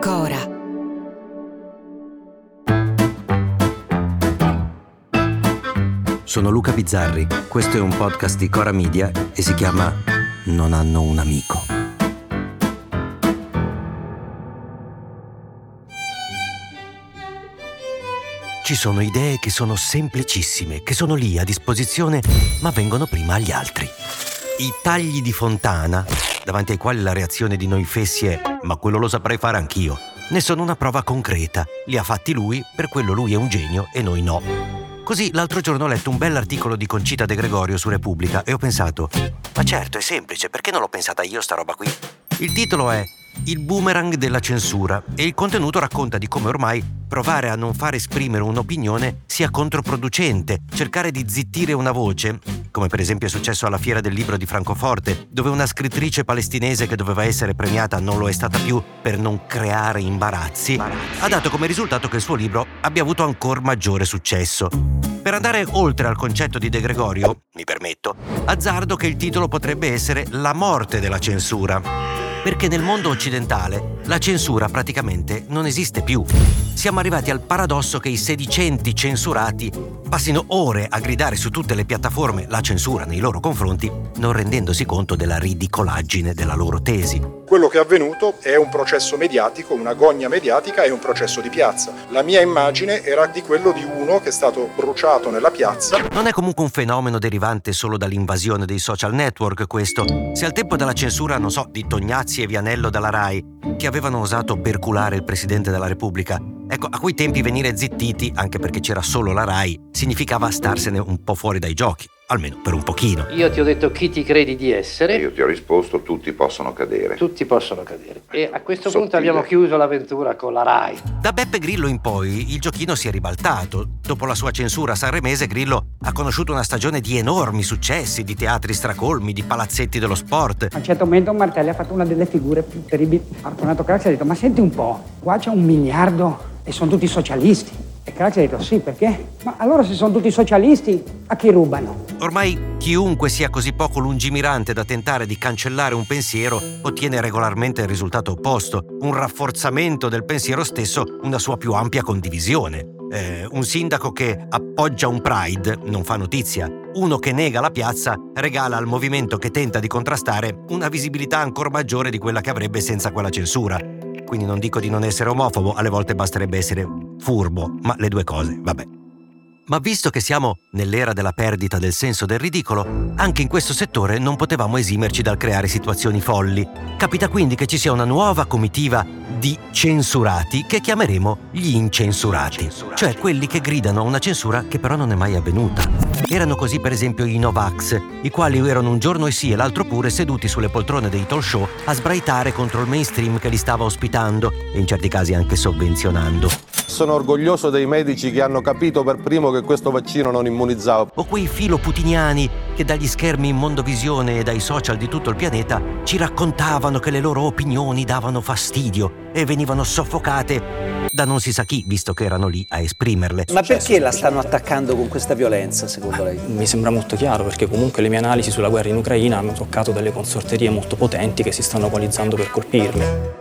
Cora. Sono Luca Bizzarri, questo è un podcast di Cora Media e si chiama Non hanno un amico. Ci sono idee che sono semplicissime, che sono lì a disposizione, ma vengono prima agli altri. I tagli di fontana, davanti ai quali la reazione di noi fessi è ma quello lo saprei fare anch'io, ne sono una prova concreta. Li ha fatti lui, per quello lui è un genio e noi no. Così l'altro giorno ho letto un bell'articolo di Concita De Gregorio su Repubblica e ho pensato, ma certo è semplice, perché non l'ho pensata io sta roba qui? Il titolo è Il boomerang della censura e il contenuto racconta di come ormai provare a non far esprimere un'opinione sia controproducente, cercare di zittire una voce, come per esempio è successo alla Fiera del Libro di Francoforte, dove una scrittrice palestinese che doveva essere premiata non lo è stata più per non creare imbarazzi, ha dato come risultato che il suo libro abbia avuto ancora maggiore successo. Per andare oltre al concetto di De Gregorio, mi permetto, azzardo che il titolo potrebbe essere La morte della censura perché nel mondo occidentale la censura praticamente non esiste più. Siamo arrivati al paradosso che i sedicenti censurati passino ore a gridare su tutte le piattaforme la censura nei loro confronti, non rendendosi conto della ridicolaggine della loro tesi. Quello che è avvenuto è un processo mediatico, una gogna mediatica e un processo di piazza. La mia immagine era di quello di uno che è stato bruciato nella piazza. Non è comunque un fenomeno derivante solo dall'invasione dei social network questo. Se al tempo della censura, non so, di Tognazzi e Vianello dalla RAI, che avevano osato perculare il Presidente della Repubblica, ecco, a quei tempi venire zittiti, anche perché c'era solo la RAI, significava starsene un po' fuori dai giochi almeno per un pochino. Io ti ho detto chi ti credi di essere. Io ti ho risposto tutti possono cadere. Tutti possono cadere. E a questo Sottile. punto abbiamo chiuso l'avventura con la RAI. Da Beppe Grillo in poi il giochino si è ribaltato. Dopo la sua censura sanremese, Grillo ha conosciuto una stagione di enormi successi, di teatri stracolmi, di palazzetti dello sport. A un certo momento Martelli ha fatto una delle figure più terribili. Arconato Craxi ha detto, ma senti un po', qua c'è un miliardo e sono tutti socialisti. E ha detto, sì, perché? Ma allora se sono tutti socialisti, a chi rubano? Ormai chiunque sia così poco lungimirante da tentare di cancellare un pensiero ottiene regolarmente il risultato opposto, un rafforzamento del pensiero stesso, una sua più ampia condivisione. Eh, un sindaco che appoggia un pride non fa notizia. Uno che nega la piazza regala al movimento che tenta di contrastare una visibilità ancora maggiore di quella che avrebbe senza quella censura. Quindi non dico di non essere omofobo, alle volte basterebbe essere furbo, ma le due cose, vabbè. Ma visto che siamo nell'era della perdita del senso del ridicolo, anche in questo settore non potevamo esimerci dal creare situazioni folli. Capita quindi che ci sia una nuova comitiva di censurati che chiameremo gli incensurati, cioè quelli che gridano a una censura che però non è mai avvenuta. Erano così per esempio i Novax, i quali erano un giorno e sì e l'altro pure seduti sulle poltrone dei talk show a sbraitare contro il mainstream che li stava ospitando e in certi casi anche sovvenzionando. Sono orgoglioso dei medici che hanno capito per primo che questo vaccino non immunizzava. o quei filoputiniani che dagli schermi in mondovisione e dai social di tutto il pianeta ci raccontavano che le loro opinioni davano fastidio e venivano soffocate da non si sa chi, visto che erano lì a esprimerle. Ma perché la stanno attaccando con questa violenza, secondo lei? Mi sembra molto chiaro perché comunque le mie analisi sulla guerra in Ucraina hanno toccato delle consorterie molto potenti che si stanno coalizzando per colpirmi.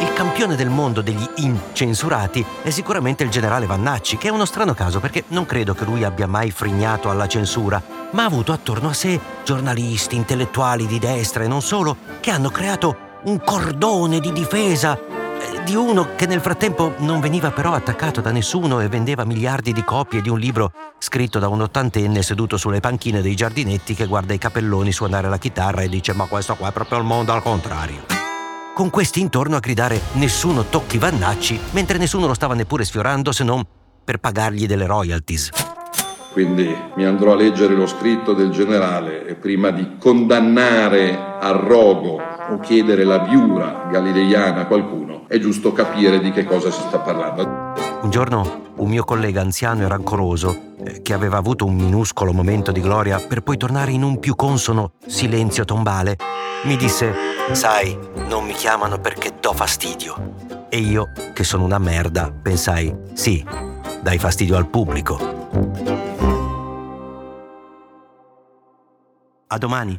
Il campione del mondo degli incensurati è sicuramente il generale Vannacci, che è uno strano caso perché non credo che lui abbia mai frignato alla censura, ma ha avuto attorno a sé giornalisti, intellettuali di destra e non solo, che hanno creato un cordone di difesa eh, di uno che nel frattempo non veniva però attaccato da nessuno e vendeva miliardi di copie di un libro scritto da un ottantenne seduto sulle panchine dei giardinetti che guarda i capelloni suonare la chitarra e dice ma questo qua è proprio il mondo al contrario con questi intorno a gridare nessuno tocchi Vannacci, mentre nessuno lo stava neppure sfiorando se non per pagargli delle royalties. quindi mi andrò a leggere lo scritto del generale e prima di condannare a rogo o chiedere la viura galileiana a qualcuno, è giusto capire di che cosa si sta parlando. Un giorno un mio collega anziano e rancoroso, che aveva avuto un minuscolo momento di gloria per poi tornare in un più consono silenzio tombale, mi disse, sai, non mi chiamano perché do fastidio. E io, che sono una merda, pensai, sì, dai fastidio al pubblico. A domani.